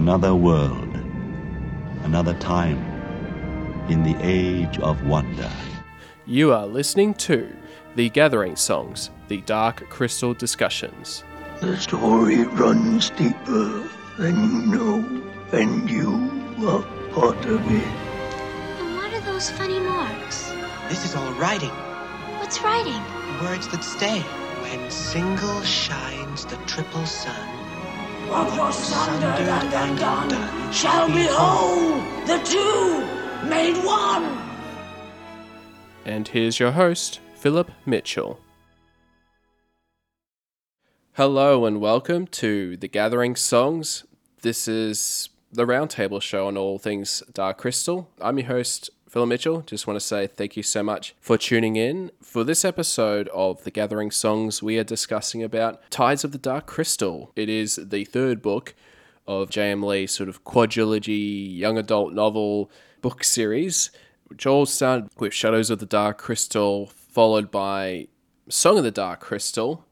Another world, another time, in the age of wonder. You are listening to The Gathering Songs, the Dark Crystal Discussions. The story runs deeper than you know, and you are part of it. And what are those funny marks? This is all writing, What's writing? words that stay. When single shines the triple sun. What your sundered and undone shall be whole, the two made one. And here's your host, Philip Mitchell. Hello and welcome to The Gathering Songs. This is the roundtable show on all things Dark Crystal. I'm your host, Philip Mitchell. Just want to say thank you so much for tuning in. For this episode of The Gathering Songs, we are discussing about Tides of the Dark Crystal. It is the third book of J.M. Lee's sort of quadrilogy young adult novel book series, which all started with Shadows of the Dark Crystal, followed by Song of the Dark Crystal,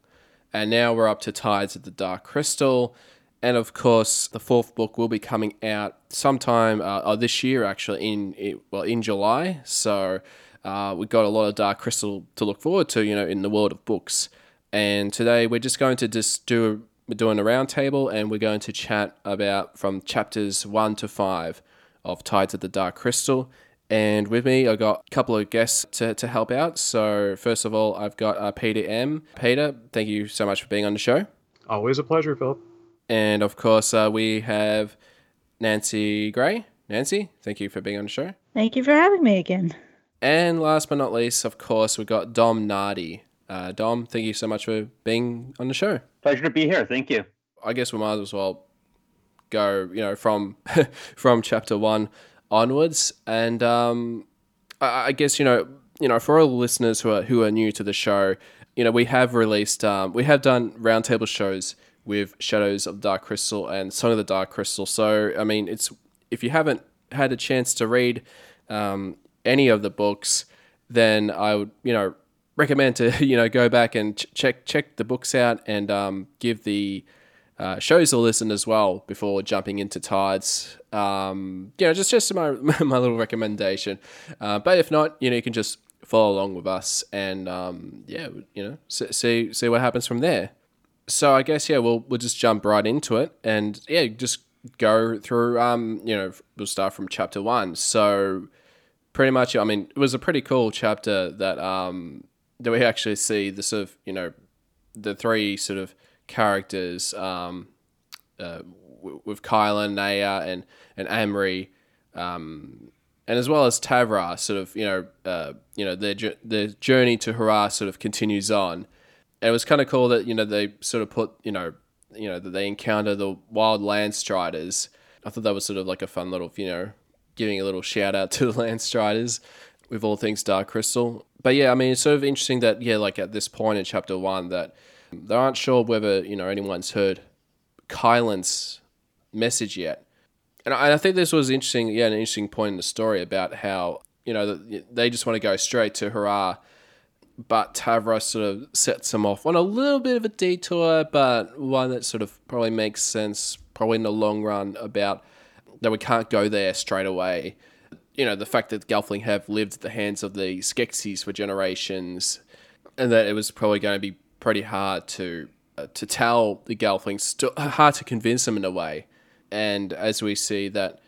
and now we're up to Tides of the Dark Crystal. And of course, the fourth book will be coming out sometime uh, uh, this year, actually in, well in July. So uh, we've got a lot of Dark Crystal to look forward to, you know, in the world of books. And today we're just going to just do we're doing a roundtable, and we're going to chat about from chapters one to five of Tides of the Dark Crystal. And with me, I've got a couple of guests to, to help out. So, first of all, I've got uh, Peter M. Peter, thank you so much for being on the show. Always a pleasure, Philip. And of course, uh, we have Nancy Gray. Nancy, thank you for being on the show. Thank you for having me again. And last but not least, of course, we've got Dom Nardi. Uh, Dom, thank you so much for being on the show. Pleasure to be here. Thank you. I guess we might as well go, you know, from from chapter one onwards, and um, I, I guess you know, you know, for all the listeners who are who are new to the show, you know, we have released, um, we have done roundtable shows with Shadows of the Dark Crystal and Song of the Dark Crystal. So, I mean, it's if you haven't had a chance to read um, any of the books, then I would, you know, recommend to you know go back and ch- check check the books out and um, give the uh, shows a listen as well before jumping into Tides. Um, you know, just just my my little recommendation. Uh, but if not, you know, you can just follow along with us and um, yeah, you know, see see what happens from there. So I guess yeah, we'll we'll just jump right into it and yeah, just go through. Um, you know, we'll start from chapter one. So pretty much, I mean, it was a pretty cool chapter that um that we actually see the sort of you know the three sort of characters um uh, with Kylan, Naya, and and Amri, um, and as well as Tavra, sort of you know uh, you know their their journey to Ha'rar sort of continues on. And it was kind of cool that you know they sort of put you know you know that they encounter the wild land striders. I thought that was sort of like a fun little you know giving a little shout out to the land striders with all things Dark Crystal. But yeah, I mean it's sort of interesting that yeah like at this point in chapter one that they aren't sure whether you know anyone's heard Kylan's message yet. And I, I think this was interesting, yeah, an interesting point in the story about how, you know, they just want to go straight to Ha'rar, but Tavros sort of sets him off on a little bit of a detour, but one that sort of probably makes sense, probably in the long run, about that we can't go there straight away. You know, the fact that Gelfling have lived at the hands of the Skeksis for generations, and that it was probably going to be pretty hard to uh, to tell the Gelflings, still hard to convince them in a way. And as we see that,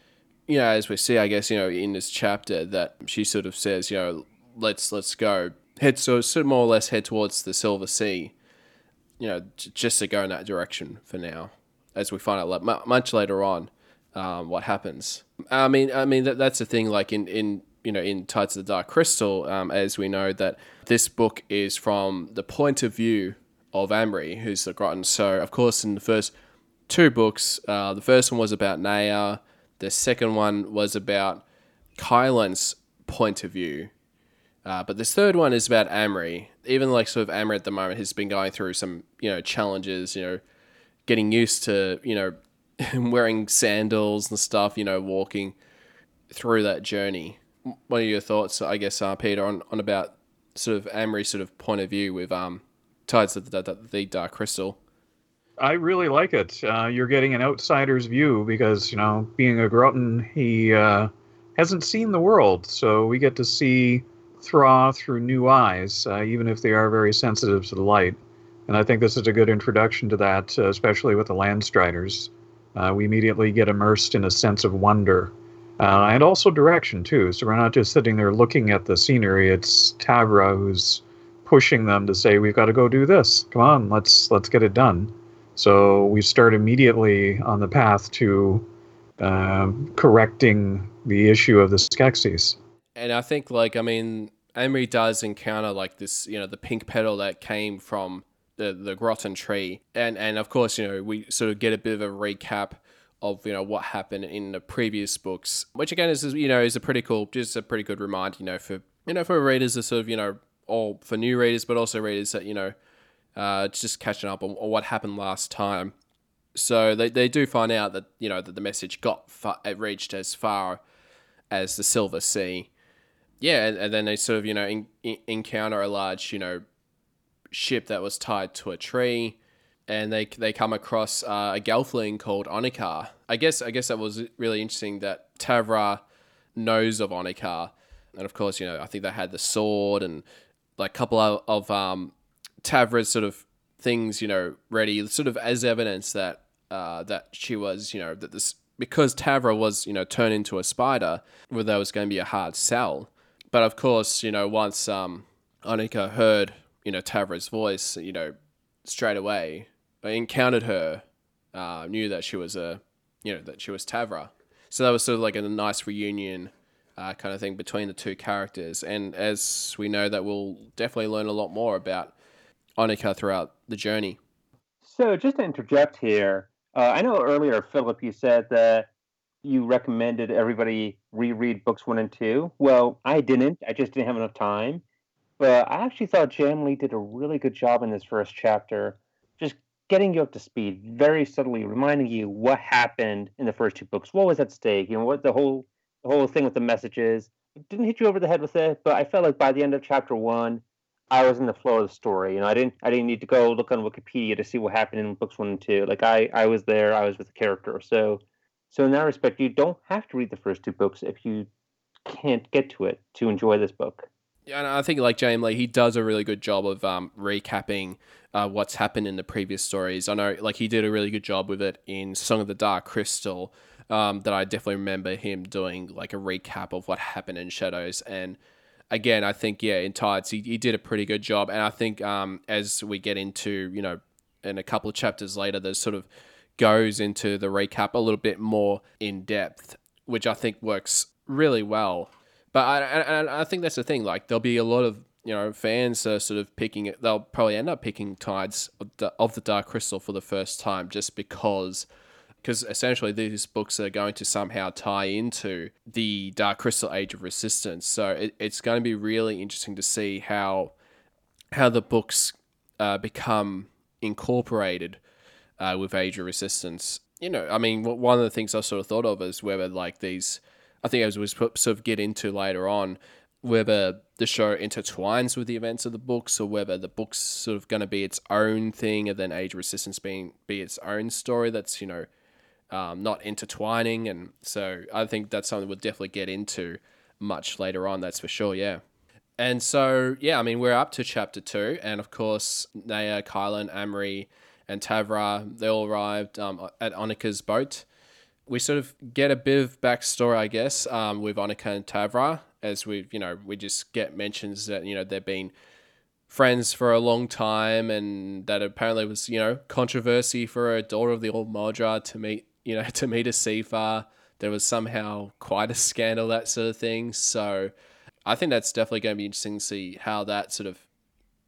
you know, as we see, I guess, you know, in this chapter, that she sort of says, you know, let's let's go head so of more or less head towards the Silver Sea, you know, just to go in that direction for now. As we find out much later on, um, what happens. I mean, I mean that that's the thing. Like in in you know in Tides of the Dark Crystal, um, as we know that this book is from the point of view of Amri, who's the Grottan. So of course, in the first two books, uh, the first one was about Naya. The second one was about Kylan's point of view. Uh, but this third one is about Amri. Even like sort of Amri at the moment has been going through some you know challenges. You know, getting used to you know wearing sandals and stuff. You know, walking through that journey. What are your thoughts, I guess, uh, Peter, on, on about sort of Amri's sort of point of view with um tides of the, the, the Dark Crystal? I really like it. Uh, you're getting an outsider's view because, you know, being a Grottan, he uh, hasn't seen the world. So we get to see Thra through new eyes, uh, even if they are very sensitive to the light. And I think this is a good introduction to that, uh, especially with the Landstriders. Uh, we immediately get immersed in a sense of wonder uh, and also direction, too. So we're not just sitting there looking at the scenery, it's Tavra who's pushing them to say, we've got to go do this. Come on, let's, let's get it done. So we start immediately on the path to uh, correcting the issue of the Skeksis. And I think, like, I mean, Amri does encounter like this, you know, the pink petal that came from the the Grottan tree, and and of course, you know, we sort of get a bit of a recap of you know what happened in the previous books, which again is you know is a pretty cool, just a pretty good reminder, you know, for you know for readers to sort of you know all for new readers, but also readers that you know uh, just catching up on, on what happened last time. So they, they do find out that you know that the message got far, it reached as far as the Silver Sea. Yeah, and, and then they sort of you know in, in, encounter a large you know ship that was tied to a tree, and they they come across uh, a Gelfling called Onica. I guess I guess that was really interesting that Tavra knows of Onica, and of course you know I think they had the sword and like a couple of, of um, Tavra's sort of things you know ready, sort of as evidence that uh, that she was you know that this because Tavra was you know turned into a spider, where there was going to be a hard sell. But of course, you know, once um, Onica heard you know Tavra's voice, you know, straight away encountered her, uh, knew that she was a, you know, that she was Tavra. So that was sort of like a nice reunion uh, kind of thing between the two characters. And as we know, that we'll definitely learn a lot more about Onica throughout the journey. So just to interject here, uh, I know earlier, Philip, you said that you recommended everybody reread books one and two. Well, I didn't. I just didn't have enough time. But I actually thought J.M. Lee did a really good job in this first chapter, just getting you up to speed very subtly, reminding you what happened in the first two books, what was at stake, you know, what the whole the whole thing with the messages. It didn't hit you over the head with it, but I felt like by the end of chapter one, I was in the flow of the story. You know, I didn't I didn't need to go look on Wikipedia to see what happened in books one and two. Like I I was there, I was with the character. So so in that respect, you don't have to read the first two books if you can't get to it to enjoy this book. Yeah, and I think like J.M. Lee, he does a really good job of um, recapping uh, what's happened in the previous stories. I know, like he did a really good job with it in Song of the Dark Crystal. Um, that I definitely remember him doing like a recap of what happened in Shadows. And again, I think yeah, in Tides he, he did a pretty good job. And I think um, as we get into you know in a couple of chapters later, there's sort of goes into the recap a little bit more in depth, which I think works really well but I, I, I think that's the thing. Like there'll be a lot of you know fans are sort of picking. They'll probably end up picking Tides of the, of the Dark Crystal for the first time just because. Because essentially, these books are going to somehow tie into the Dark Crystal Age of Resistance. So it, it's going to be really interesting to see how how the books uh, become incorporated uh, with Age of Resistance. You know, I mean, one of the things I sort of thought of is whether like these I think as we sort of get into later on, whether the show intertwines with the events of the books or whether the book's sort of going to be its own thing and then Age of Resistance being be its own story that's, you know, um, not intertwining. And so I think that's something we'll definitely get into much later on, that's for sure, yeah. And so, yeah, I mean, we're up to chapter two. And of course, Naya, Kylan, Amri, and Tavra, they all arrived um, at Onica's boat we sort of get a bit of backstory, I guess, um, with Onica and Tavra, as we, you know, we just get mentions that you know they've been friends for a long time, and that apparently was you know controversy for a daughter of the old Maudra to meet, you know, to meet a Sifa. There was somehow quite a scandal, that sort of thing. So, I think that's definitely going to be interesting to see how that sort of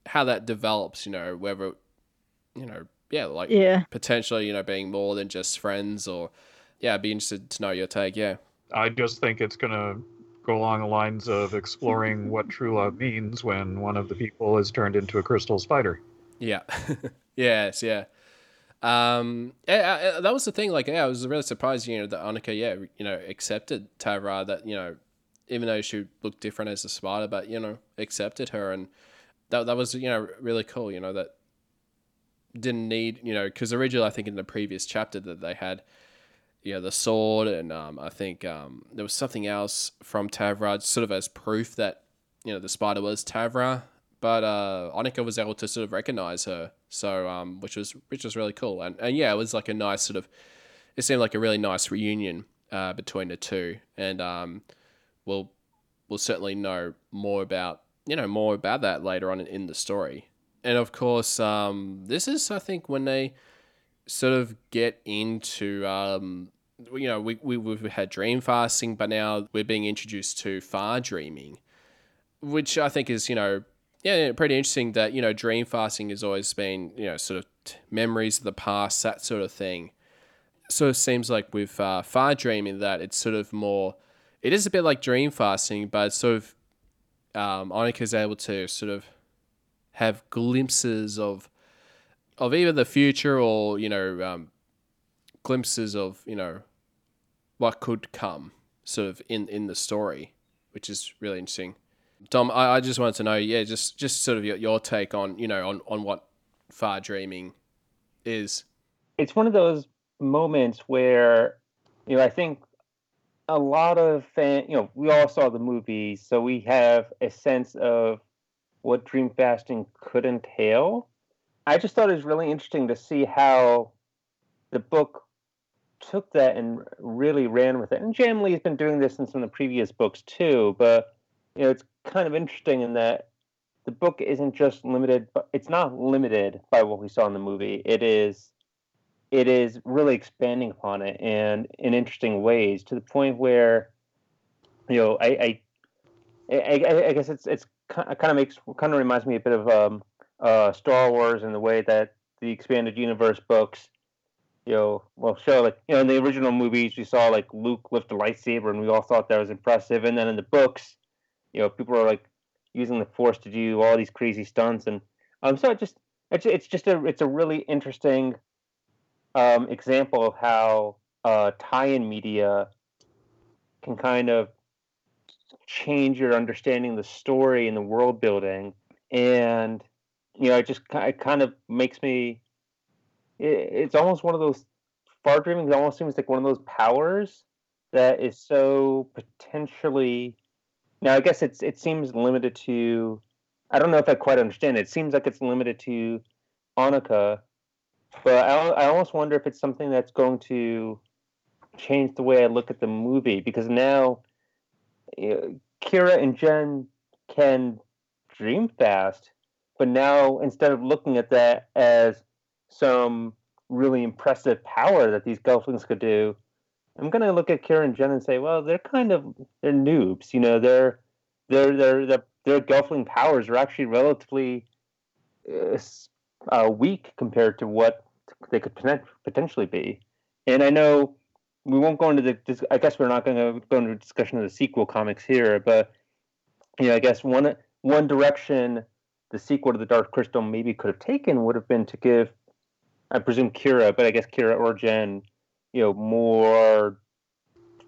how that develops. You know, whether you know, yeah, like yeah. potentially you know being more than just friends or yeah, I'd be interested to know your take. Yeah, I just think it's going to go along the lines of exploring what true love means when one of the people is turned into a crystal spider. Yeah. yes. Yeah. Um. Yeah. That was the thing. Like, yeah, I was really surprised. You know, that Onica, yeah, you know, accepted Tavra. That you know, even though she looked different as a spider, but you know, accepted her, and that that was you know really cool. You know that didn't need you know because originally I think in the previous chapter that they had you know the sword and um, I think um, there was something else from Tavra sort of as proof that you know the spider was Tavra, but uh, Onica was able to sort of recognize her, so um, which was which was really cool. And and yeah it was like a nice sort of it seemed like a really nice reunion uh, between the two. And um, we'll we'll certainly know more about you know more about that later on in the story and of course, um, this is I think when they sort of get into um, you know we, we we've had dream fasting, but now we're being introduced to far dreaming, which I think is you know yeah pretty interesting that you know dream fasting has always been you know sort of t- memories of the past that sort of thing. So it seems like with uh, far dreaming that it's sort of more it is a bit like dream fasting, but sort of um, is able to sort of have glimpses of of either the future or you know um, glimpses of you know what could come sort of in in the story which is really interesting. Dom i, I just wanted to know yeah just just sort of your, your take on you know on on what far dreaming is. It's one of those moments where you know i think a lot of fan you know we all saw the movie so we have a sense of what dream fasting could entail. I just thought it was really interesting to see how the book took that and really ran with it. And J.M. Lee's been doing this in some of the previous books too, but you know, it's kind of interesting in that the book isn't just limited but it's not limited by what we saw in the movie. It is it is really expanding upon it and in interesting ways to the point where you know I I, I, I guess it's it's kind of makes kind of reminds me a bit of um, uh, Star Wars in the way that the expanded universe books, you know, well, show like you know in the original movies we saw like Luke lift a lightsaber and we all thought that was impressive, and then in the books, you know, people are like using the Force to do all these crazy stunts, and um, so it just it's it's just a it's a really interesting um, example of how uh, tie-in media can kind of change your understanding of the story and the world building. And you know it just it kind of makes me it, it's almost one of those far dreaming it almost seems like one of those powers that is so potentially now i guess it's it seems limited to i don't know if i quite understand it, it seems like it's limited to Onica, but I, I almost wonder if it's something that's going to change the way i look at the movie because now Kira and Jen can dream fast, but now instead of looking at that as some really impressive power that these Gelflings could do, I'm gonna look at Kira and Jen and say, well, they're kind of they're noobs. You know, their their their their, their Gelfling powers are actually relatively uh, uh, weak compared to what they could potentially be. And I know we won't go into the. I guess we're not going to go into a discussion of the sequel comics here, but you know, I guess one one direction the sequel to the Dark Crystal maybe could have taken would have been to give, I presume Kira, but I guess Kira or Jen, you know, more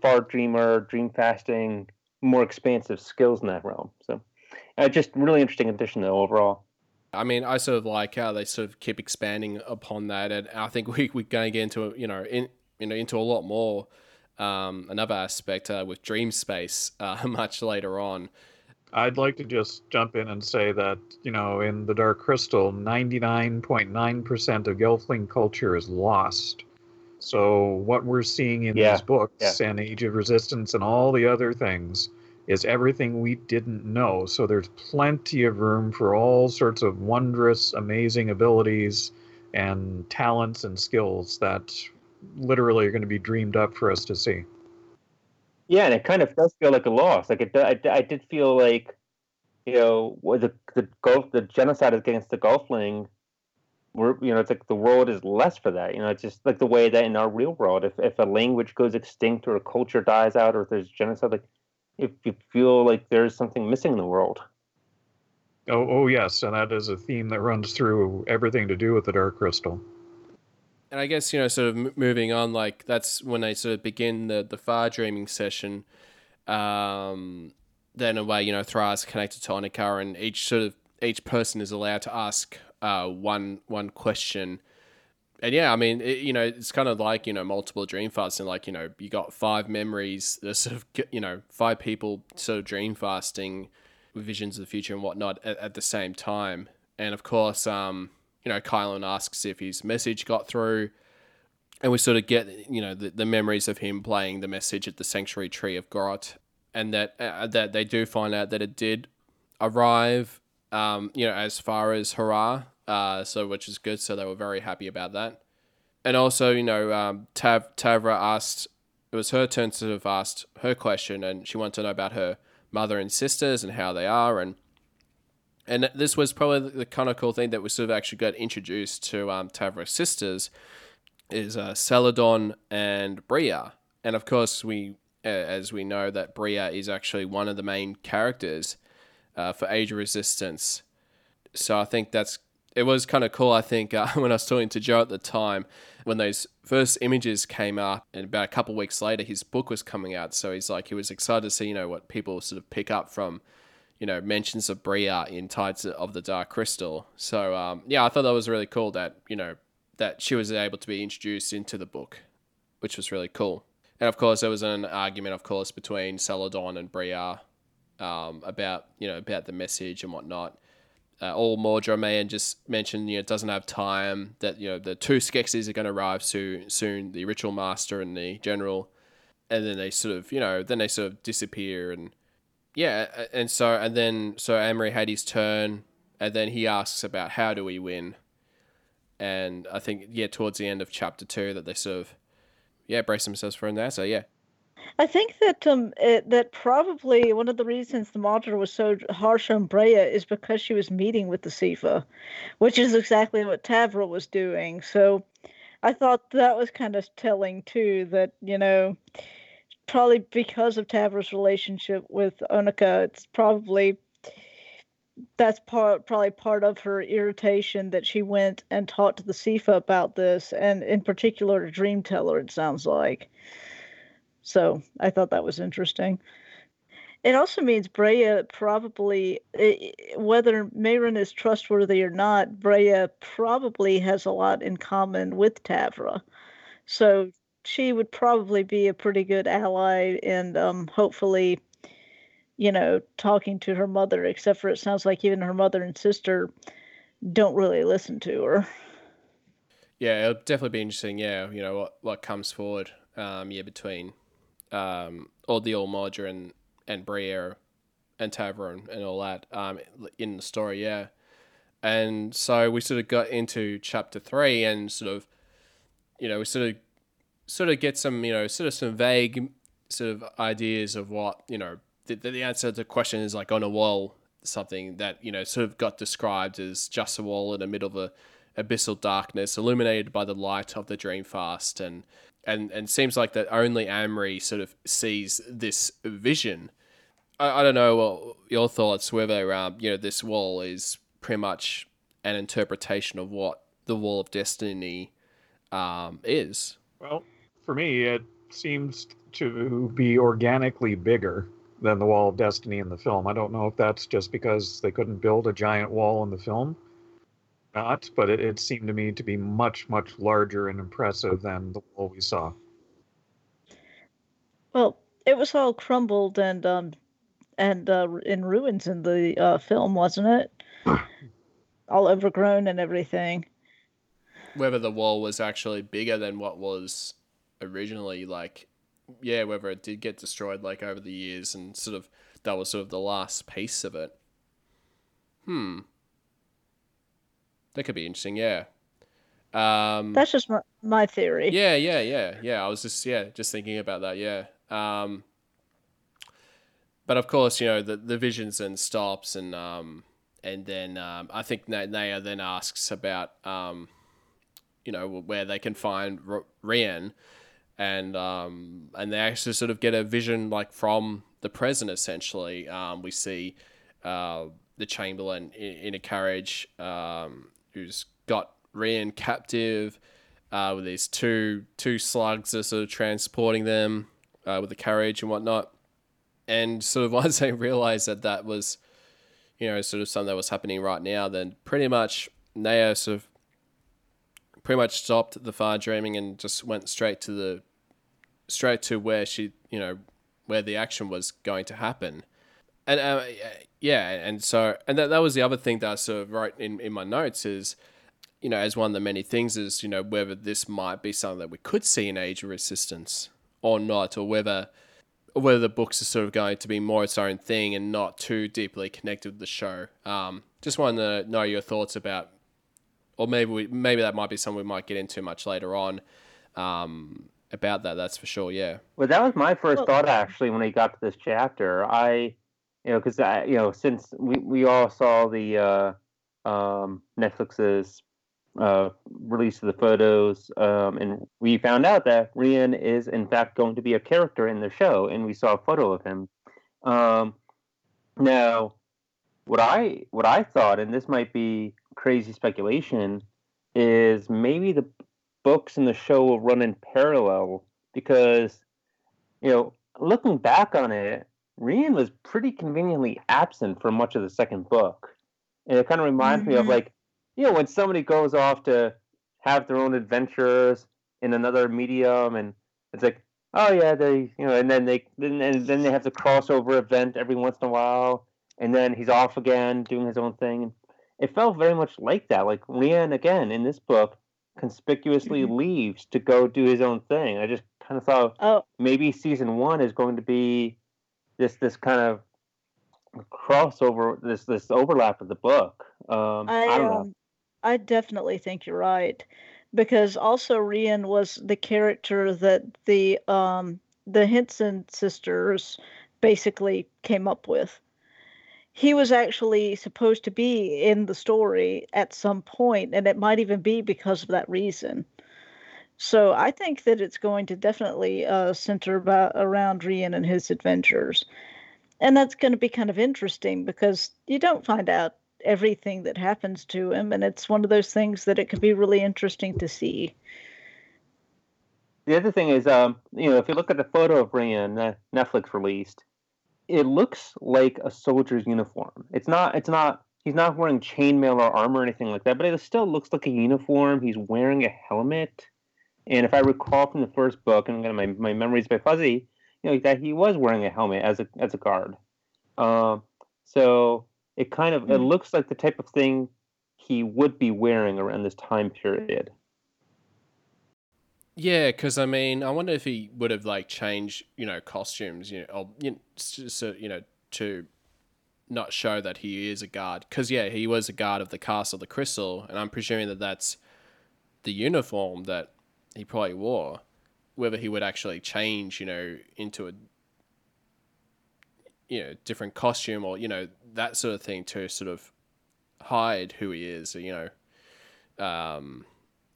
far dreamer, dream fasting, more expansive skills in that realm. So, uh, just really interesting addition though overall. I mean, I sort of like how they sort of keep expanding upon that, and I think we we're going to get into you know in you know into a lot more um, another aspect uh, with Dream Space uh, much later on. I'd like to just jump in and say that, you know, in the Dark Crystal, 99.9% of Gelfling culture is lost. So, what we're seeing in yeah, these books yeah. and Age of Resistance and all the other things is everything we didn't know. So, there's plenty of room for all sorts of wondrous, amazing abilities and talents and skills that literally are going to be dreamed up for us to see. Yeah, and it kind of does feel like a loss. Like it, I, I did feel like, you know, the the Gulf, the genocide against the Gelfling. We're, you know, it's like the world is less for that. You know, it's just like the way that in our real world, if if a language goes extinct or a culture dies out or if there's genocide, like if you feel like there's something missing in the world. Oh, oh yes, and that is a theme that runs through everything to do with the Dark Crystal and I guess you know, sort of moving on, like that's when they sort of begin the the far dreaming session. Um, then a way, you know, Thra's connected to Onica, and each sort of each person is allowed to ask uh, one one question. And yeah, I mean, it, you know, it's kind of like you know multiple dream fasting. Like you know, you got five memories. There's sort of you know five people sort of dream fasting visions of the future and whatnot at, at the same time. And of course, um, you know, Kylan asks if his message got through, and we sort of get you know the, the memories of him playing the message at the sanctuary tree of Grot, and that uh, that they do find out that it did arrive, um, you know, as far as Ha'rar, uh, so which is good. So they were very happy about that. And also, you know, um, Tav Tavra asked it was her turn to of asked her question, and she wanted to know about her mother and sisters and how they are, and and this was probably the kind of cool thing that we sort of actually got introduced to um, Tavra's sisters is uh, Seladon and Brea, and of course we, as we know, that Brea is actually one of the main characters uh, for Age of Resistance. So I think that's it was kind of cool. I think uh, when I was talking to Joe at the time, when those first images came up, and about a couple weeks later, his book was coming out. So he's like, he was excited to see, you know, what people sort of pick up from, you know, mentions of Brea in Tides of the Dark Crystal. So um, yeah, I thought that was really cool that you know that she was able to be introduced into the book, which was really cool. And of course, there was an argument, of course, between Seladon and Brea um, about you know about the message and whatnot. Uh, all Maudra just mentioned you know doesn't have time that you know the two Skeksis are going to arrive soon soon the ritual master and the general and then they sort of you know then they sort of disappear and yeah and so and then so Amri had his turn and then he asks about how do we win and I think yeah towards the end of chapter two that they sort of yeah brace themselves for an answer yeah I think that um it, that probably one of the reasons the Maudra was so harsh on Brea is because she was meeting with the Sifa, which is exactly what Tavra was doing. So I thought that was kind of telling too. That you know, probably because of Tavra's relationship with Onica, it's probably that's part probably part of her irritation that she went and talked to the Sifa about this, and in particular, to Dream Teller. It sounds like. So I thought that was interesting. It also means Brea probably, whether Mayrin is trustworthy or not, Brea probably has a lot in common with Tavra. So she would probably be a pretty good ally and um, hopefully, you know, talking to her mother, except for it sounds like even her mother and sister don't really listen to her. Yeah, it'll definitely be interesting. Yeah, you know what what comes forward. Um, yeah, between um, or the old Maudra and and Brea and Tavra and, and all that um, in the story, yeah. And so we sort of got into chapter three and sort of, you know, we sort of sort of get some, you know, sort of some vague sort of ideas of what, you know, the, the answer to the question is like on a wall, something that, you know, sort of got described as just a wall in the middle of a abyssal darkness, illuminated by the light of the Dreamfast, and and and seems like that only Amri sort of sees this vision. I, I don't know what your thoughts whether um, you know this wall is pretty much an interpretation of what the Wall of Destiny um, is. Well, for me, it seems to be organically bigger than the Wall of Destiny in the film. I don't know if that's just because they couldn't build a giant wall in the film, not, but it, it seemed to me to be much, much larger and impressive than the wall we saw. Well, it was all crumbled and um, and uh, in ruins in the uh, film, wasn't it? all overgrown and everything. Whether the wall was actually bigger than what was originally like, yeah, whether it did get destroyed like over the years and sort of that was sort of the last piece of it. Hmm. That could be interesting. Yeah. Um, That's just my, my theory. Yeah, yeah, yeah, yeah. I was just yeah, just thinking about that. Yeah. Um, but of course, you know the the visions and stops and um, and then um, I think Naya then asks about um, you know where they can find R- Rian, and um, and they actually sort of get a vision like from the present. Essentially, um, we see uh, the Chamberlain in, in a carriage, um, who's got Rian captive. Uh, with these two two slugs are sort of transporting them uh, with the carriage and whatnot. And sort of once they realized that that was, you know, sort of something that was happening right now, then pretty much Naya sort of pretty much stopped the far dreaming and just went straight to the straight to where she you know where the action was going to happen. And uh, yeah and so and that, that was the other thing that i sort of wrote in, in my notes is you know as one of the many things is you know whether this might be something that we could see in age of resistance or not or whether or whether the books are sort of going to be more its own thing and not too deeply connected with the show. Um, just wanted to know your thoughts about or maybe we, maybe that might be something we might get into much later on um, about that. That's for sure. Yeah. Well, that was my first Well- thought actually when we got to this chapter. I, you know, because I, you know, since we we all saw the uh, um, Netflix's uh, release of the photos, um, and we found out that Rian is in fact going to be a character in the show, and we saw a photo of him. Um, now, what I what I thought, and this might be crazy speculation, is maybe the books and the show will run in parallel because, you know, looking back on it, Rian was pretty conveniently absent for much of the second book, and it kind of reminds me of Mhm. like, you know, when somebody goes off to have their own adventures in another medium, and it's like, oh yeah, they, you know, and then they then and then they have the crossover event every once in a while, and then he's off again doing his own thing. It felt very much like that. Like Rian again in this book conspicuously leaves to go do his own thing. I just kind of thought Oh, maybe season one is going to be this this kind of crossover, this this overlap of the book. Um, I, I don't know. um, I definitely think you're right, because also Rian was the character that the um the Henson sisters basically came up with. He was actually supposed to be in the story at some point, and it might even be because of that reason. So I think that it's going to definitely uh, center about, around Rian and his adventures. And that's going to be kind of interesting because you don't find out everything that happens to him. And it's one of those things that it could be really interesting to see. The other thing is, um, you know, if you look at the photo of Rian that Netflix released, it looks like a soldier's uniform. It's not. It's not. He's not wearing chainmail or armor or anything like that, but it still looks like a uniform. He's wearing a helmet, and if I recall from the first book, and again, my my memory's by fuzzy, you know, that he was wearing a helmet as a as a guard. Um, so it kind of it Mhm. looks like the type of thing he would be wearing around this time period. Yeah, because I mean, I wonder if he would have like changed, you know, costumes, you know, or, you know, so, you know, to not show that he is a guard. Because yeah, he was a guard of the Castle of the Crystal, and I'm presuming that that's the uniform that he probably wore. Whether he would actually change, you know, into a you know different costume or you know that sort of thing to sort of hide who he is, you know. Um,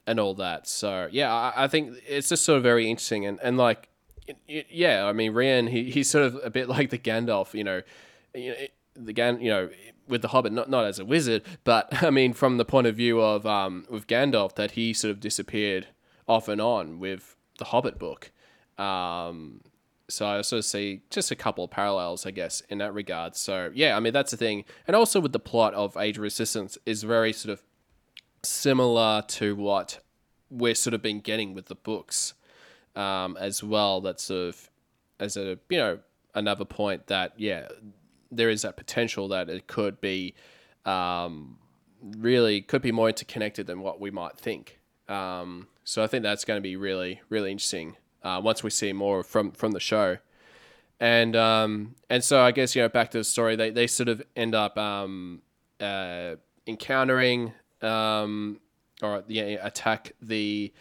and all that. So yeah, I, I think it's just sort of very interesting and and like yeah, I mean Rian he he's sort of a bit like the Gandalf, you know, you know the Gan you know with the Hobbit not not as a wizard, but I mean from the point of view of um with Gandalf that he sort of disappeared off and on with the Hobbit book. Um so I sort of see just a couple of parallels, I guess, in that regard. So yeah, I mean that's the thing, and also with the plot of Age of Resistance is very sort of similar to what we're sort of been getting with the books um, as well. That's sort of as a you know another point that yeah there is that potential that it could be um, really could be more interconnected than what we might think. Um, so I think that's going to be really really interesting uh, once we see more from from the show. And um, and so I guess you know back to the story, they they sort of end up um, uh, encountering um, or yeah, attack the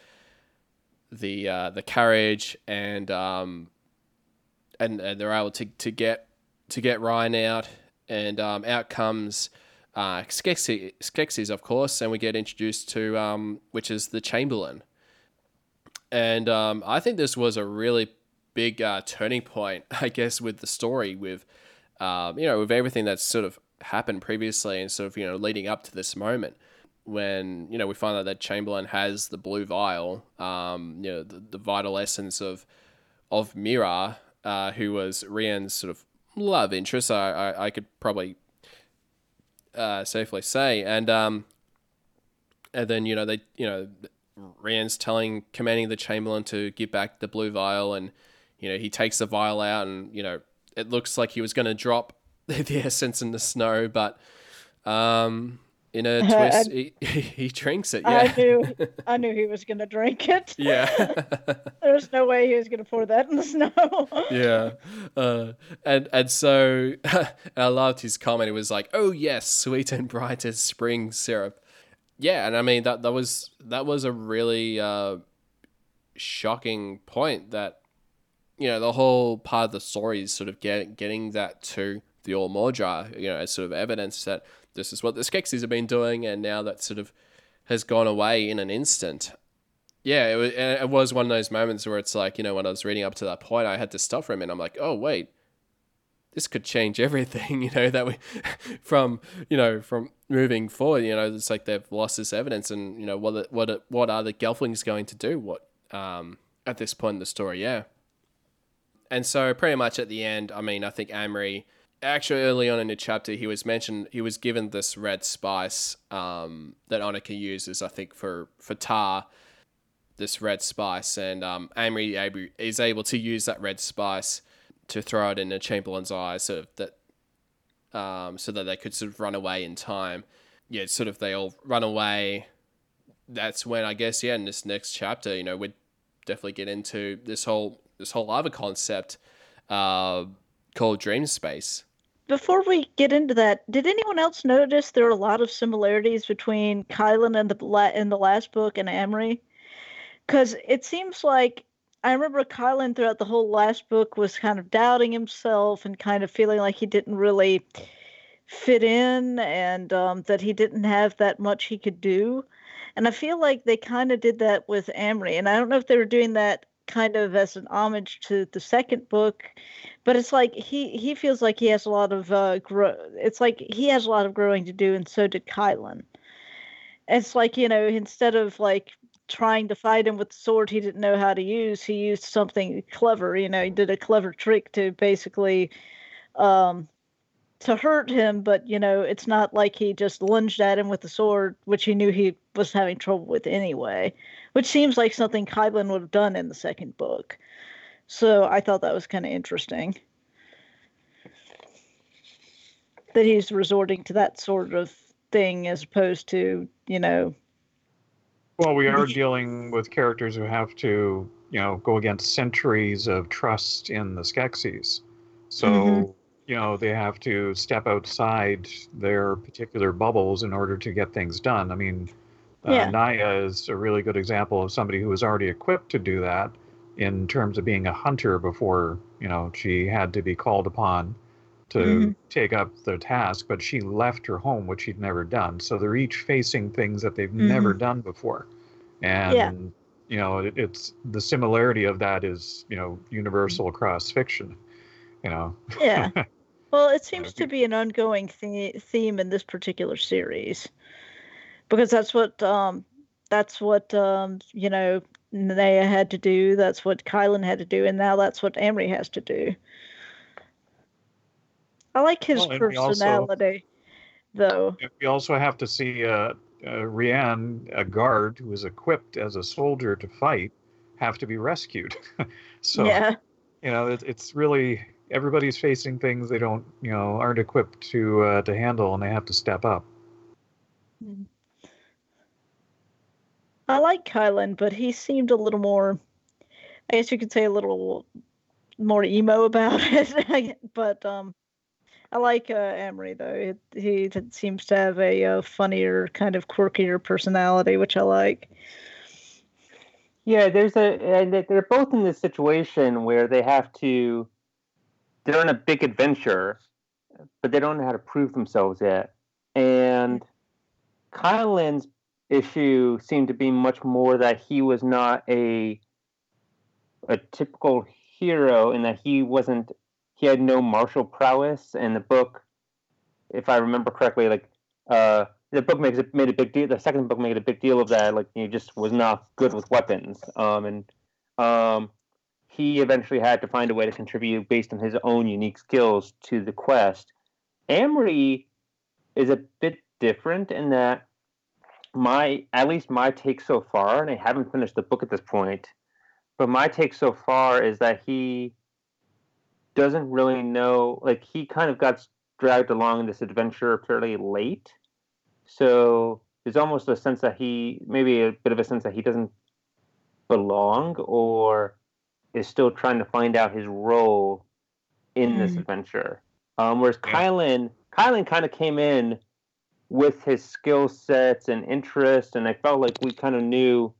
the uh, the carriage and um, and, and they're able to, to get to get Rian out and um, out comes uh, Skeksis, Skeksis, of course, and we get introduced to um, which is the Chamberlain, and um, I think this was a really big uh, turning point, I guess, with the story with um, you know with everything that's sort of happened previously and sort of you know leading up to this moment when you know we find out that Chamberlain has the blue vial, um, you know the, the vital essence of of Mira, uh, who was Rian's sort of love interest. I I, I could probably uh, safely say, and um, and then you know they you know Rian's telling commanding the Chamberlain to give back the blue vial, and you know he takes the vial out, and you know it looks like he was going to drop the essence in the snow, but um, in a twist, he, he drinks it. Yeah. I knew I knew he was going to drink it. Yeah. There's no way he was going to pour that in the snow. yeah. Uh, and and so and I loved his comment. It was like, "Oh yes, sweet and bright as spring syrup." Yeah, and I mean that that was that was a really uh, shocking point that you know the whole part of the story is sort of get, getting that to the All Mordra, you know, as sort of evidence that this is what the Skeksis have been doing, and now that sort of has gone away in an instant. Yeah, it was, it was one of those moments where it's like, you know, when I was reading up to that point, I had to stop for a minute. I'm like, oh, wait, this could change everything, you know, that we, from, you know, from moving forward, you know, it's like they've lost this evidence and, you know, what, what, what are the Gelflings going to do? What, um, at this point in the story, yeah. And so pretty much at the end, I mean, I think Amri actually early on in the chapter he was mentioned he was given this red spice um, that Onica uses I think for for tar this red spice. And um, Amri is able to use that red spice to throw it in the Chamberlain's eyes of that um, so that they could sort of run away in time. Yeah sort of they all run away. That's when I guess yeah in this next chapter you know we'd definitely get into this whole this whole other concept uh, called dream space before we get into that, did anyone else notice there are a lot of similarities between Kylan and the in the last book and Amri? Because it seems like I remember Kylan throughout the whole last book was kind of doubting himself and kind of feeling like he didn't really fit in and um, that he didn't have that much he could do. And I feel like they kind of did that with Amri. And I don't know if they were doing that kind of as an homage to the second book but it's like he he feels like he has a lot of uh grow it's like he has a lot of growing to do and so did Kylan. It's like you know instead of like trying to fight him with the sword he didn't know how to use he used something clever you know he did a clever trick to basically um to hurt him but you know it's not like he just lunged at him with the sword which he knew he was having trouble with anyway which seems like something Kylan would have done in the second book. So I thought that was kind of interesting. That he's resorting to that sort of thing as opposed to, you know. Well, we are dealing with characters who have to, you know, go against centuries of trust in the Skeksis. So, mm-hmm. You know, they have to step outside their particular bubbles in order to get things done. I mean, uh, yeah. Naya is a really good example of somebody who was already equipped to do that in terms of being a hunter before you know she had to be called upon to mm-hmm. take up the task but she left her home which she'd never done so they're each facing things that they've mm-hmm. never done before and yeah. you know it, it's the similarity of that is you know universal across fiction you know yeah well it seems to be an ongoing th- theme in this particular series because that's what um, that's what um, you know Naya had to do. That's what Kylan had to do, and now that's what Amri has to do. I like his well, personality, also, though. We also have to see uh, uh, Rian, a guard who is equipped as a soldier to fight, have to be rescued. so, yeah. you know, it, it's really everybody's facing things they don't, you know, aren't equipped to uh, to handle, and they have to step up. Mm-hmm. I like Kylan, but he seemed a little more, I guess you could say a little more emo about it. but um, I like uh, Amri though. he seems to have a, a uh, funnier, kind of quirkier personality, which I like. Yeah, there's a, and they're both in this situation where they have to, they're on a big adventure, but they don't know how to prove themselves yet. And Kylan's issue seemed to be much more that he was not a a typical hero in that he wasn't he had no martial prowess and the book if i remember correctly like uh the book makes it made a big deal the second book made a big deal of that like he just was not good with weapons um and um he eventually had to find a way to contribute based on his own unique skills to the quest Amri is a bit different in that my at least my take so far, and I haven't finished the book at this point, but my take so far is that he doesn't really know. Like he kind of got dragged along in this adventure fairly late, so there's almost a sense that he maybe a bit of a sense that he doesn't belong or is still trying to find out his role in this Mm. adventure. Um, whereas Yeah. Kylan, Kylan kind of came in with his skill sets and interest, and I felt like we kind of knew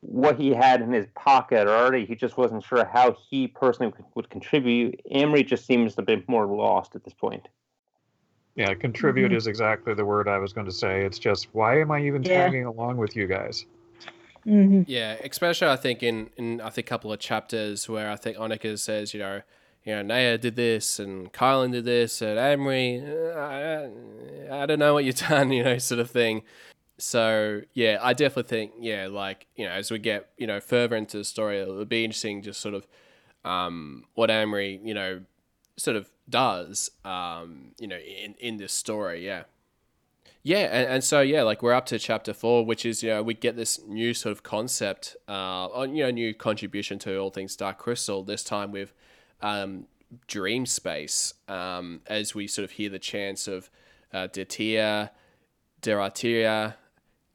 what he had in his pocket already. He just wasn't sure how he personally would, would contribute. Amri just seems a bit more lost at this point. Yeah, contribute Mhm. is exactly the word I was going to say. It's just why am I even Yeah. tagging along with you guys? Hmm Yeah, especially I think in, in I think a couple of chapters where I think Onica says, you know, you know, Naia did this and Kylan did this and Amri, uh, I, I don't know what you've done, you know, sort of thing. So yeah, I definitely think yeah, like you know, as we get you know further into the story, it'll be interesting just sort of um, what Amri you know sort of does um, you know in in this story. Yeah. Yeah, and, and so yeah, like we're up to chapter four, which is you know we get this new sort of concept, uh, on you know new contribution to all things Dark Crystal. This time with um, dream space, um, as we sort of hear the chants of uh, Detia, Deratira,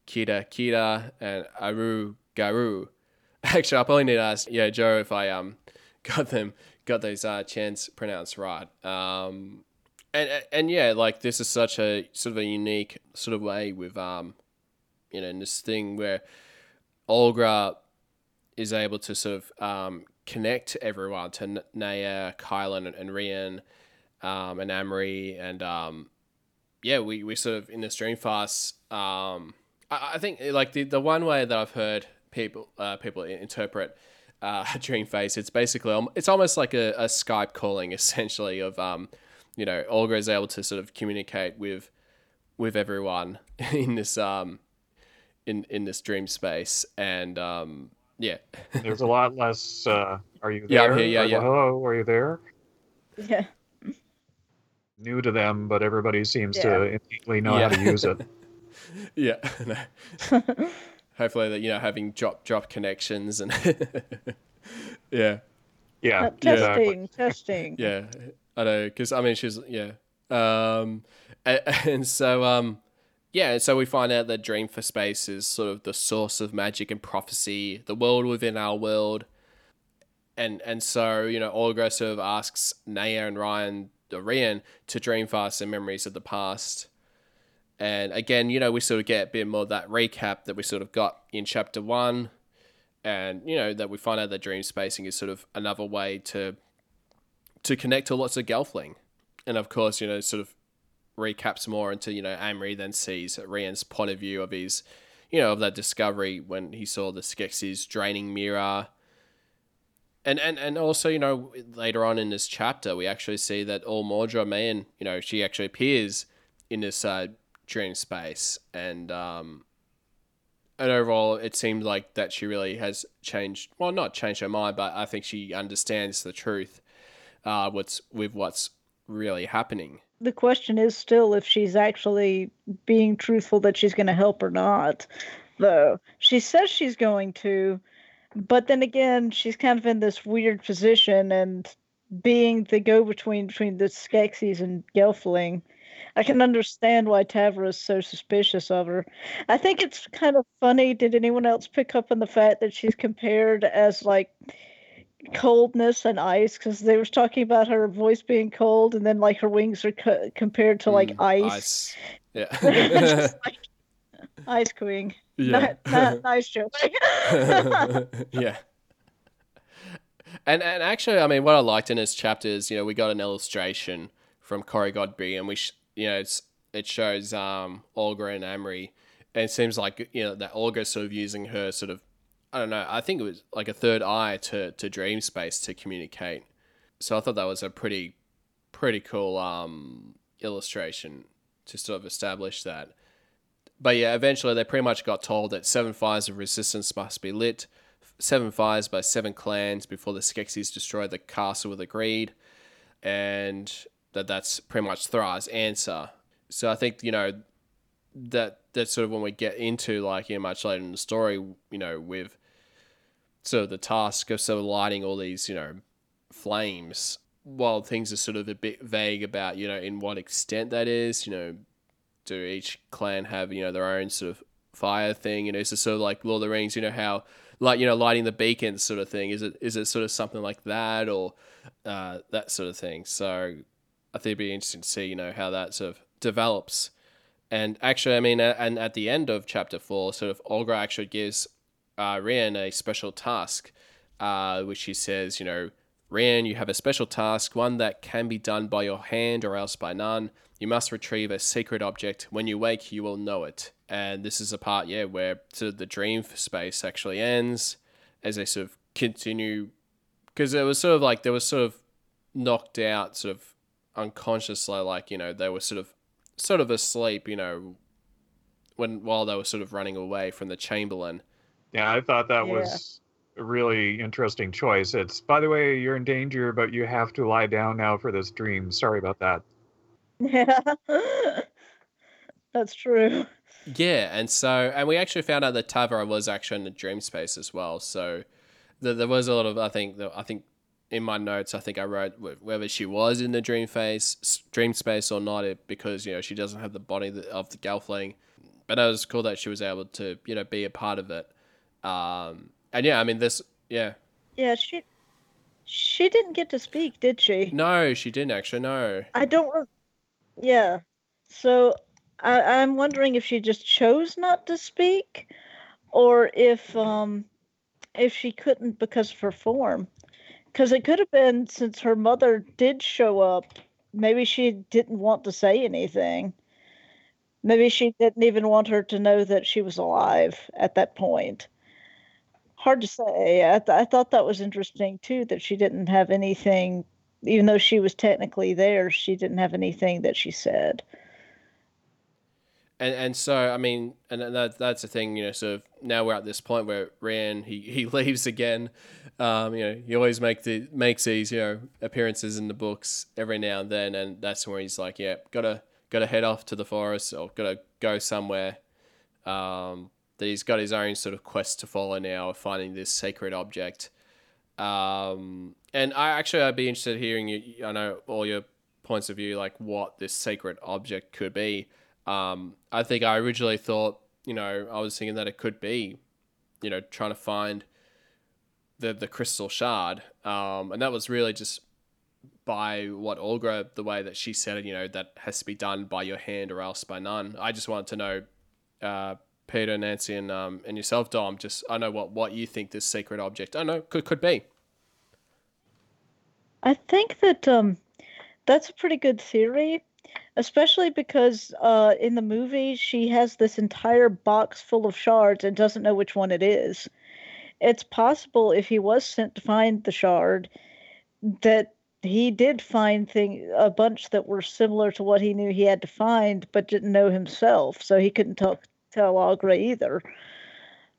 Kita Kita, and Aru Garu. Actually, I probably need to ask yeah Joe if I um got them got those uh, chants pronounced right. Um, and and yeah, like this is such a sort of a unique sort of way with um, you know, this thing where Aughra is able to sort of um connect everyone to Naia, Kylan, and, and Rian, um, and Amri, and um, yeah, we we sort of in this dream fast. Um, I, I think like the the one way that I've heard people uh, people interpret uh, dream fast, it's basically it's almost like a, a Skype calling essentially of um, you know, Aughra is able to sort of communicate with with everyone in this um in in this dream space and um yeah There's a lot less. Uh, are you Yeah, I'm there? here, yeah, Or, yeah. Hello, are you there? Yeah. New to them, but everybody seems Yeah. to innately know how to use it. yeah hopefully that you know having drop drop connections and yeah Yeah, Uh, exactly. testing, testing. yeah i know because i mean she's yeah. Um and, and so um yeah so we find out that dream for space is sort of the source of magic and prophecy the world within our world. And and so you know Aughra sort of asks Naia and ryan rian to dream fast memories of the past. And again you know we sort of get a bit more of that recap that we sort of got in chapter one. And you know that we find out that dream spacing is sort of another way to to connect to lots of Gelfling. And of course, you know, sort of recaps more into, you know, Amri then sees Rian's point of view of his, you know, of that discovery when he saw the Skeksis draining Mira. And, and and also, you know, later on in this chapter, we actually see that all Maudra Mayrin, you know, she actually appears in this uh, dream space. And um, and overall, it seems like that she really has changed. Well, not changed her mind, but I think she understands the truth. Uh, what's with what's really happening. The question is still if she's actually being truthful that she's going to help or not. Though she says she's going to, but then again, she's kind of in this weird position and being the go-between between the Skeksis and Gelfling. I can understand why Tavra is so suspicious of her. I think it's kind of funny. Did anyone else pick up on the fact that she's compared as like coldness and ice? Because they were talking about her voice being cold, and then like her wings are co- compared to like Mm, ice. Ice. Yeah. Just like ice queen. yeah. Ni- ni- nice joke. yeah. And and actually, I mean, what I liked in his chapter is, you know, we got an illustration from Cory Godbey, and we, sh- you know, it's it shows um Aughra and Amri, and it seems like you know that Aughra's sort of using her sort of, I don't know, I think it was like a third eye to to dream space to communicate. So I thought that was a pretty, pretty cool um illustration to sort of establish that. But yeah, eventually they pretty much got told that seven fires of resistance must be lit, seven fires by seven clans before the Skeksis destroy the castle with a greed, and that that's pretty much Thra's answer. So I think you know that that's sort of when we get into like you know much later in the story, you know, with sort of the task of sort of lighting all these you know flames. While things are sort of a bit vague about you know in what extent that is, you know, do each clan have you know their own sort of fire thing? You know, is it sort of like Lord of the Rings? You know how like you know lighting the beacons sort of thing. Is it is it sort of something like that or uh, that sort of thing? So I think it'd be interesting to see you know how that sort of develops. And actually, I mean, and at the end of chapter four, sort of Aughra actually gives uh, Rian a special task, uh, which he says, you know, Rian, you have a special task, one that can be done by your hand or else by none. You must retrieve a secret object. When you wake, you will know it. And this is a part, yeah, where sort of the dream space actually ends as they sort of continue, because it was sort of like they were sort of knocked out, sort of unconsciously, like you know they were sort of sort of asleep, you know, when while they were sort of running away from the Chamberlain. Yeah, I thought that Yeah. was a really interesting choice. It's by the way, you're in danger, but you have to lie down now for this dream. Sorry about that. Yeah, that's true. Yeah, and so and we actually found out that Tavra was actually in the dream space as well. So there, there was a lot of I think the- I think in my notes I think I wrote wh- whether she was in the dream phase, dream space or not, it, because you know she doesn't have the body of the Gelfling. But it was cool that she was able to you know be a part of it. Um, and yeah, I mean this yeah Yeah, she she didn't get to speak, did she? no she didn't actually no I don't. Re- yeah, so I, I'm wondering if she just chose not to speak, or if um if she couldn't because of her form. Because it could have been since her mother did show up, maybe she didn't want to say anything. Maybe she didn't even want her to know that she was alive at that point. Hard to say. I, th- I thought that was interesting too that she didn't have anything, even though she was technically there, she didn't have anything that she said. and and so I mean, and that that's the thing, you know. Sort of now we're at this point where Rian he, he leaves again. Um, you know, he always make the makes these you know appearances in the books every now and then, and that's where he's like, yeah, gotta gotta head off to the forest or gotta go somewhere. Um, that he's got his own sort of quest to follow now of finding this sacred object. Um, and I actually I'd be interested in hearing you. I know all your points of view, like what this sacred object could be. Um, I think I originally thought, you know, I was thinking that it could be, you know, trying to find the the crystal shard, um, and that was really just by what Aughra, the way that she said it, you know, that has to be done by your hand or else by none. I just wanted to know, uh, Peter, Nancy, and um, and yourself, Dom. Just I know what what you think this secret object. I know could could be. I think that um, that's a pretty good theory, especially because uh, in the movie she has this entire box full of shards and doesn't know which one it is. It's possible if he was sent to find the shard that he did find thing a bunch that were similar to what he knew he had to find, but didn't know himself, so he couldn't tell tell Aughra either.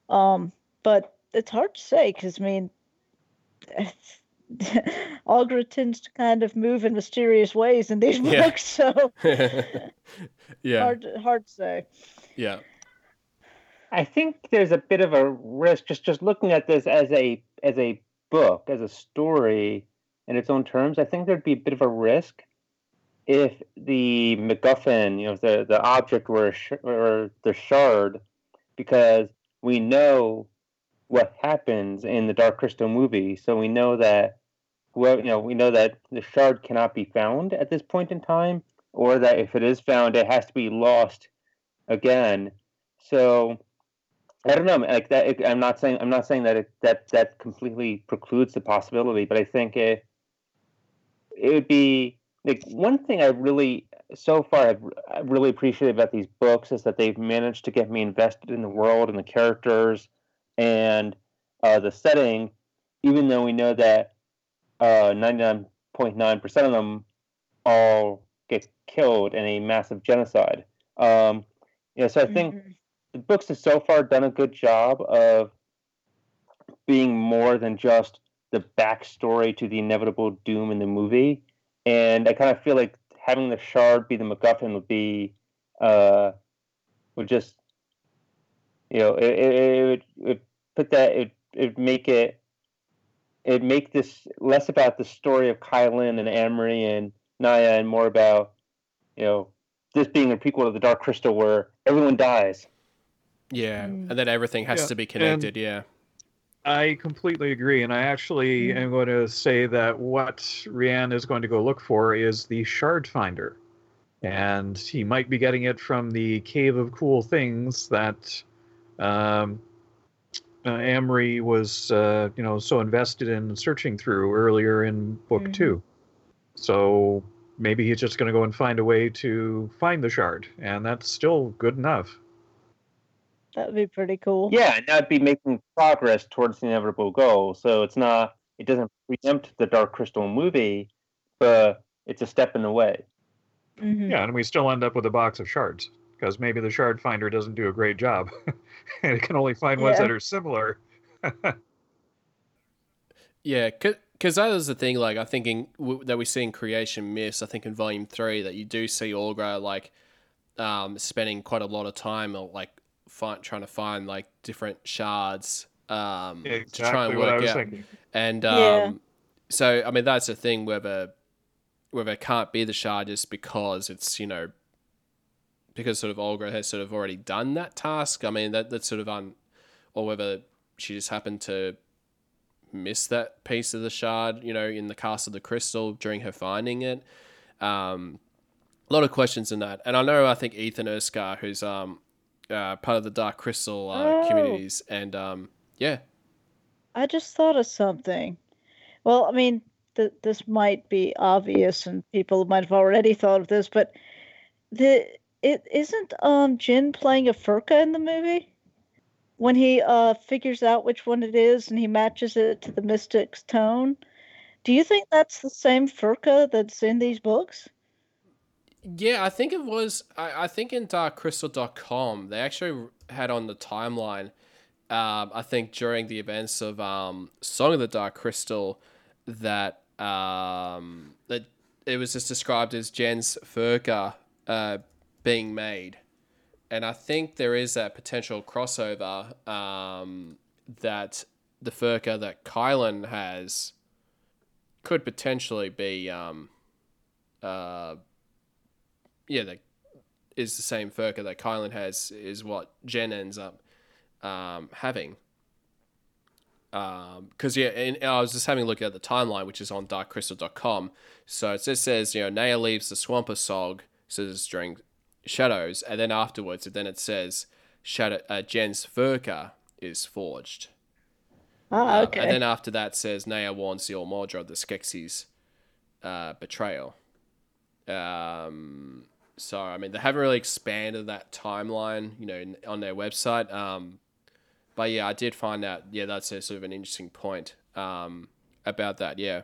Um, but it's hard to say because I mean. Aughra tends to kind of move in mysterious ways in these Yeah. books, so yeah, hard to, hard to say. yeah, I think there's a bit of a risk just just looking at this as a as a book, as a story in its own terms. I think there'd be a bit of a risk if the MacGuffin, you know, the the object were sh- or the shard, because we know what happens in the Dark Crystal movie, so we know that well, you know, we know that the shard cannot be found at this point in time, or that if it is found, it has to be lost again. So I don't know. Like that, I'm not saying I'm not saying that it, that that completely precludes the possibility, but I think it it would be like one thing I really so far I've, I really appreciated about these books is that they've managed to get me invested in the world and the characters and uh, the setting, even though we know that uh, 99.9% of them all get killed in a massive genocide. Um, you know, so I think Mhm. the books have so far done a good job of being more than just the backstory to the inevitable doom in the movie. And I kind of feel like having the shard be the MacGuffin would be uh, would just, you know, it, it, it would it would put that it it make it it make this less about the story of Kylan and Amri and Naia and more about, you know, this being a prequel to the Dark Crystal where everyone dies. Yeah, and then everything has Yeah, to be and- connected. Yeah. I completely agree, and I actually am going to say that what Rian is going to go look for is the Shard Finder, and he might be getting it from the Cave of Cool Things that um, uh, Amri was, uh, you know, so invested in searching through earlier in Book Mhm. Two. So maybe he's just going to go and find a way to find the shard, and that's still good enough. That would be pretty cool. Yeah, and that'd be making progress towards the inevitable goal. So it's not it doesn't preempt the Dark Crystal movie, but it's a step in the way. Mhm. Yeah, and we still end up with a box of shards because maybe the shard finder doesn't do a great job, and it can only find ones Yeah. that are similar. Yeah, because that is the thing. Like, I think in, w- that we see in Creation Myths, I think in Volume Three, that you do see Aughra like um, spending quite a lot of time, uh, like find, trying to find like different shards um, to try and Exactly what I work was out. thinking. And um, Yeah. so, I mean, that's the thing. Whether whether it can't be the shard just because it's you know because sort of Aughra has sort of already done that task. I mean, that that's sort of un, or whether she just happened to miss that piece of the shard, you know, in the cast of the crystal during her finding it. Um, a lot of questions in that, and I know I think Ethan Erskar, who's um uh, part of the Dark Crystal uh, Oh. communities, and um yeah, I just thought of something. Well, I mean, th- this might be obvious, and people might have already thought of this, but the it isn't um Jen playing a firca in the movie when he uh figures out which one it is and he matches it to the mystic's tone. Do you think that's the same firca that's in these books? Yeah, I think it was. I, I think in darkcrystal.com, they actually had on the timeline, um, I think during the events of um, Song of the Dark Crystal, that um, that it was just described as Jen's firca uh, being made. And I think there is that potential crossover um, that the firca that Kylan has could potentially be. Um, uh, yeah, that is the same firca that Kylan has, is what Jen ends up um, having. Because, yeah, and I was just having a look at the timeline, which is on darkcrystal.com. So it just says, you know, Naia leaves the Swamp of Sog, says during Shadows, and then afterwards, and then it says Shadow, uh, Jen's firca is forged. Uh, okay. and then after that says Naia warns the All-Maudra of the Skeksis uh, betrayal. Um, so I mean, they haven't really expanded that timeline, you know, in, on their website. Um, but yeah, I did find out. Yeah, that's a sort of an interesting point um, about that. Yeah,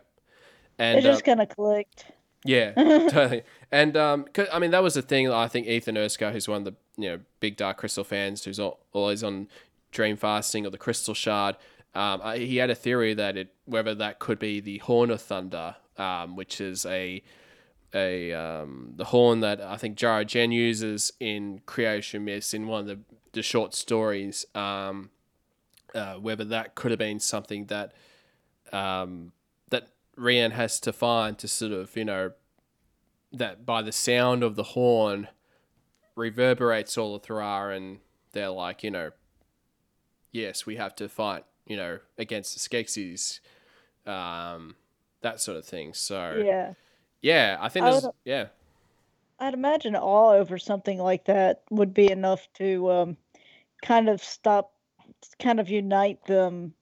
and it just uh, of clicked. yeah, totally. And um, 'cause- I mean, that was the thing. I think Ethan Erskine, who's one of the you know big Dark Crystal fans, who's al- always on Dream Fasting or the Crystal Shard, um, I- he had a theory that it whether that could be the Horn of Thunder, um, which is a a um, the horn that I think Jarra-Jen uses in Creation Myths in one of the, the short stories. Um, uh, whether that could have been something that um, that Rian has to find to sort of you know that by the sound of the horn reverberates all of Thra and they're like you know yes we have to fight you know against the Skeksis um, that sort of thing so Yeah. Yeah, I think I there's would- yeah I'd imagine awe over something like that would be enough to um, kind of stop, kind of unite them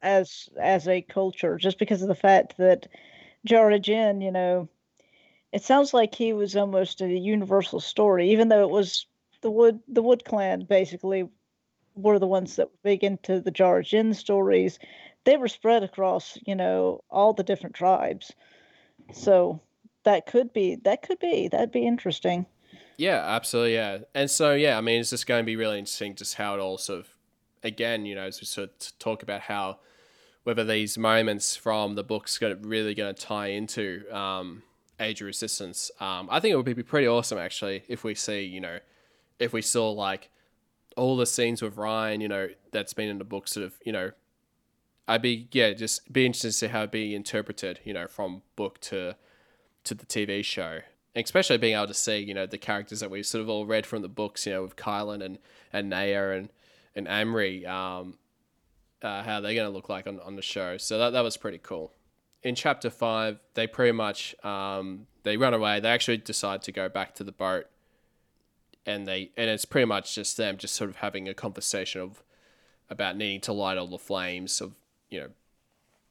as as a culture, just because of the fact that Jarra-Jen, you know, it sounds like he was almost a universal story, even though it was the Wood the Wood Clan basically were the ones that were big into the Jarra-Jen stories. They were spread across, you know, all the different tribes. So that could be that could be that'd be interesting. Yeah, absolutely. Yeah, and so yeah, I mean, it's just going to be really interesting just how it all sort of, again, you know, as we sort of talk about how whether these moments from the books going to really going to tie into um, Age of Resistance. Um, I think it would be pretty awesome actually if we see, you know, if we saw like all the scenes with Rian, you know, that's been in the book, sort of, you know, I'd be yeah, just be interested to see how it'd be interpreted, you know, from book to to the TV show. Especially being able to see, you know, the characters that we sort of all read from the books, you know, with Kylan and and Naia and and Amri, um, uh, how they're going to look like on, on the show. So that that was pretty cool. In chapter five, they pretty much um, they run away. They actually decide to go back to the boat, and they and it's pretty much just them just sort of having a conversation of about needing to light all the flames of you know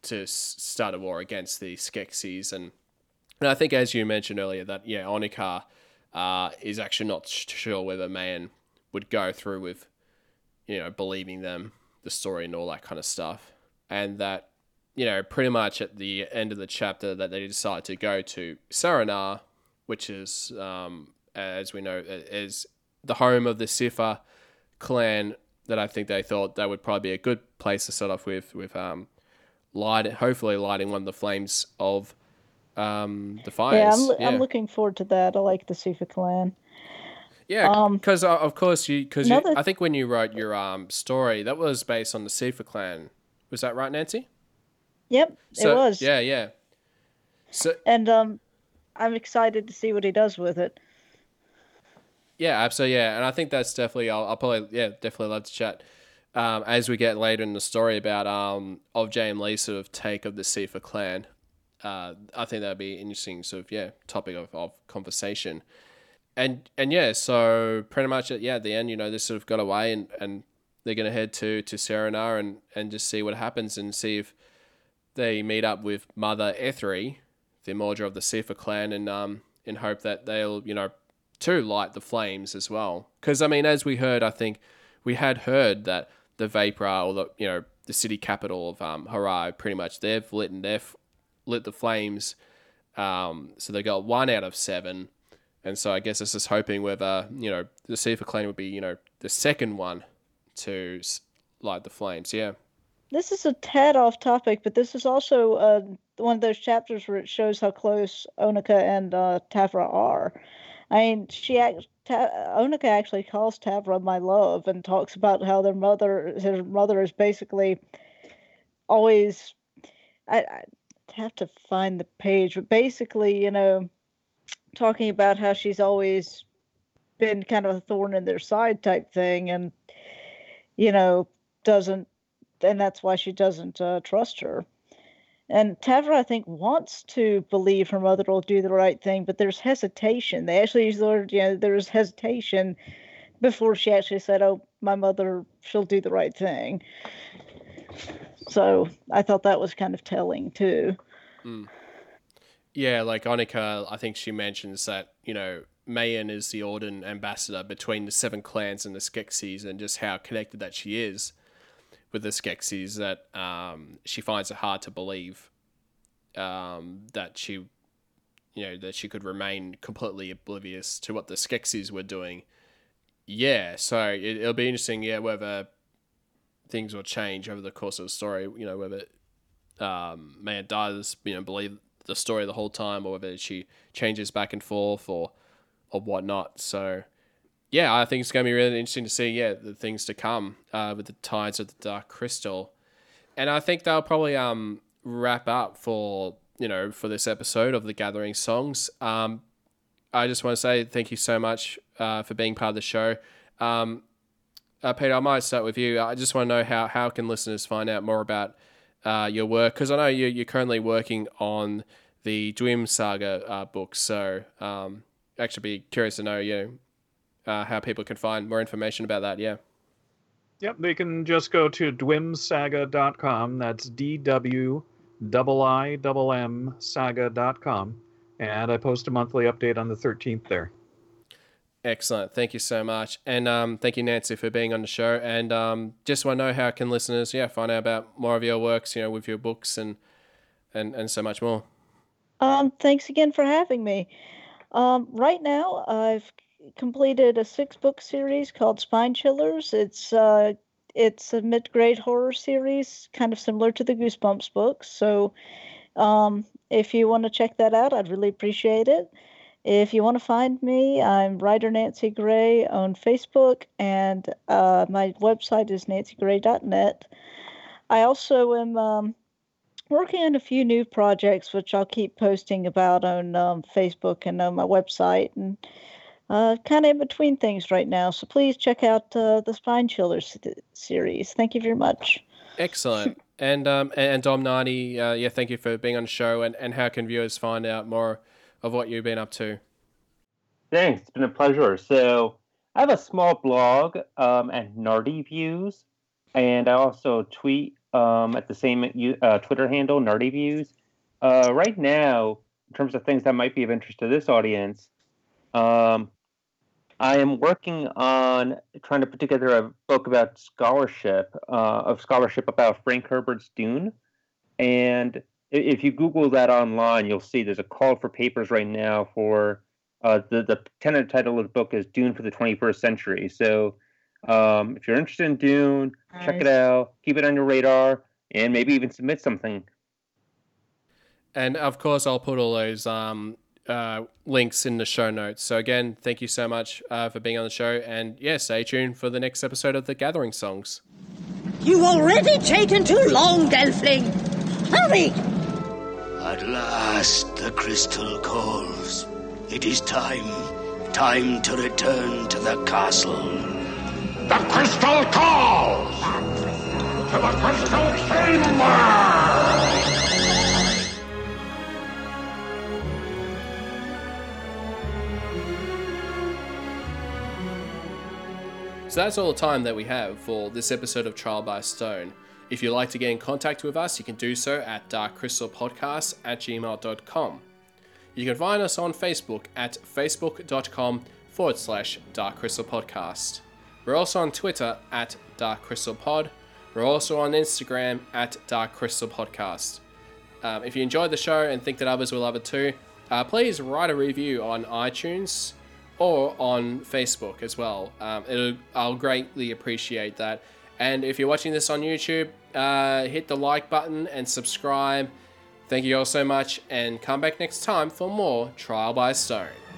to start a war against the Skeksis. And and I think as you mentioned earlier that yeah Onica uh, is actually not sure whether man would go through with you know believing them the story and all that kind of stuff. And that you know pretty much at the end of the chapter that they decide to go to Saranar which is um, as we know is the home of the Sifa clan that I think they thought that would probably be a good place to start off with, with um, light, hopefully lighting one of the flames of um, the fires. Yeah, I'm, yeah. I'm looking forward to that. I like the Sifa clan. Yeah, because um, uh, of course you because I think when you wrote your um story that was based on the Sifa clan. Was that right, Nancy? Yep, so, it was. Yeah, yeah. So and um, I'm excited to see what he does with it. Yeah, absolutely. Yeah, and I think that's definitely. I'll, I'll probably yeah definitely love to chat um, as we get later in the story about um of Jay Lee sort of take of the Sifa clan. Uh, I think that'd be interesting sort of yeah topic of, of conversation. And and yeah, so pretty much at yeah at the end, you know, they sort of got away and, and they're gonna head to to Saranar and and just see what happens and see if they meet up with Mother Ethri, the Mordra of the Sifa clan, and um in hope that they'll you know to light the flames as well. Because I mean, as we heard, I think we had heard that the Vapra or the you know the city capital of um, Ha'rar, pretty much they've lit and they've lit the flames. Um, so they got one out of seven, and so I guess this is hoping whether you know the Sifa clan would be you know the second one to light the flames. Yeah. This is a tad off topic, but this is also uh, one of those chapters where it shows how close Onica and uh, Tavra are. I mean, she Ta- Onica actually calls Tavra my love and talks about how their mother, his mother, is basically always. I, I have to find the page, but basically, you know, talking about how she's always been kind of a thorn in their side type thing, and you know, doesn't, and that's why she doesn't uh, trust her. And Tavra, I think, wants to believe her mother will do the right thing, but there's hesitation. They actually use the word, you know, hesitation before she actually said, "Oh, my mother, she'll do the right thing." So I thought that was kind of telling too. Mm. Yeah, like Onica, I think she mentions that you know Mayrin is the Orden ambassador between the seven clans and the Skeksis, and just how connected that she is with the Skeksis that um, she finds it hard to believe um, that she, you know, that she could remain completely oblivious to what the Skeksis were doing. Yeah, so it, will be interesting, yeah, whether things will change over the course of the story. You know, whether um, Mayrin does, you know, believe the story the whole time, or whether she changes back and forth, or or whatnot. So yeah, I think it's going to be really interesting to see, yeah, the things to come uh, with the Tides of the Dark Crystal. And I think they'll probably um, wrap up for, you know, for this episode of the Gathering Songs. Um, I just want to say thank you so much uh, for being part of the show. Um, uh, Peter, I might start with you. I just want to know how, how can listeners find out more about uh, your work? Because I know you, you're currently working on the Dwim Saga uh, book. So um, actually be curious to know, you know, uh, how people can find more information about that. Yeah. Yep, they can just go to dwimsaga.com. That's D W I I M saga.com. And I post a monthly update on the 13th there. Excellent. Thank you so much. And um, thank you, Nancy, for being on the show. And um, just want to know how can listeners, yeah, find out about more of your works, you know, with your books and and, and so much more. Um, thanks again for having me. Um, right now, I've completed a six book series called Spine Chillers. It's uh, it's a mid grade horror series, kind of similar to the Goosebumps books. So, um, if you want to check that out, I'd really appreciate it. If you want to find me, I'm writer Nancy Gray on Facebook, and uh, my website is nancygray.net. I also am um, working on a few new projects, which I'll keep posting about on um, Facebook and on my website, and uh, kind of in between things right now. So please check out uh, the Spine Chillers series. Thank you very much. Excellent. and um, and Dom ninety, uh, yeah, thank you for being on the show. And, and how can viewers find out more of what you've been up to? Thanks. It's been a pleasure. So I have a small blog um, at Nardi Views, and I also tweet um, at the same uh, Twitter handle, Nardi Views. Uh, right now, in terms of things that might be of interest to this audience, um, I am working on trying to put together a book about scholarship, uh, of scholarship about Frank Herbert's Dune. And if you Google that online, you'll see there's a call for papers right now for uh, the the tentative title of the book is Dune for the 21st Century. So um, if you're interested in Dune, nice. check it out, keep it on your radar, and maybe even submit something. And of course, I'll put all those um, uh, links in the show notes. So again, thank you so much uh, for being on the show, and yeah, stay tuned for the next episode of the Gathering Songs. You've already taken too long, Gelfling. Hurry! At last, the crystal calls. It is time, time to return to the castle. The crystal calls! To the crystal chamber! So that's all the time that we have for this episode of Trial by Stone. If you'd like to get in contact with us, you can do so at darkcrystalpodcast at gmail.com. You can find us on Facebook at facebook.com forward slash darkcrystalpodcast. We're also on Twitter at Dark Crystal Pod. We're also on Instagram at Dark Crystal Podcast. Um, if you enjoyed the show and think that others will love it too, uh, please write a review on iTunes or on Facebook as well. Um, I'll greatly appreciate that. And if you're watching this on YouTube, uh, hit the like button and subscribe. Thank you all so much, and come back next time for more Trial by Stone.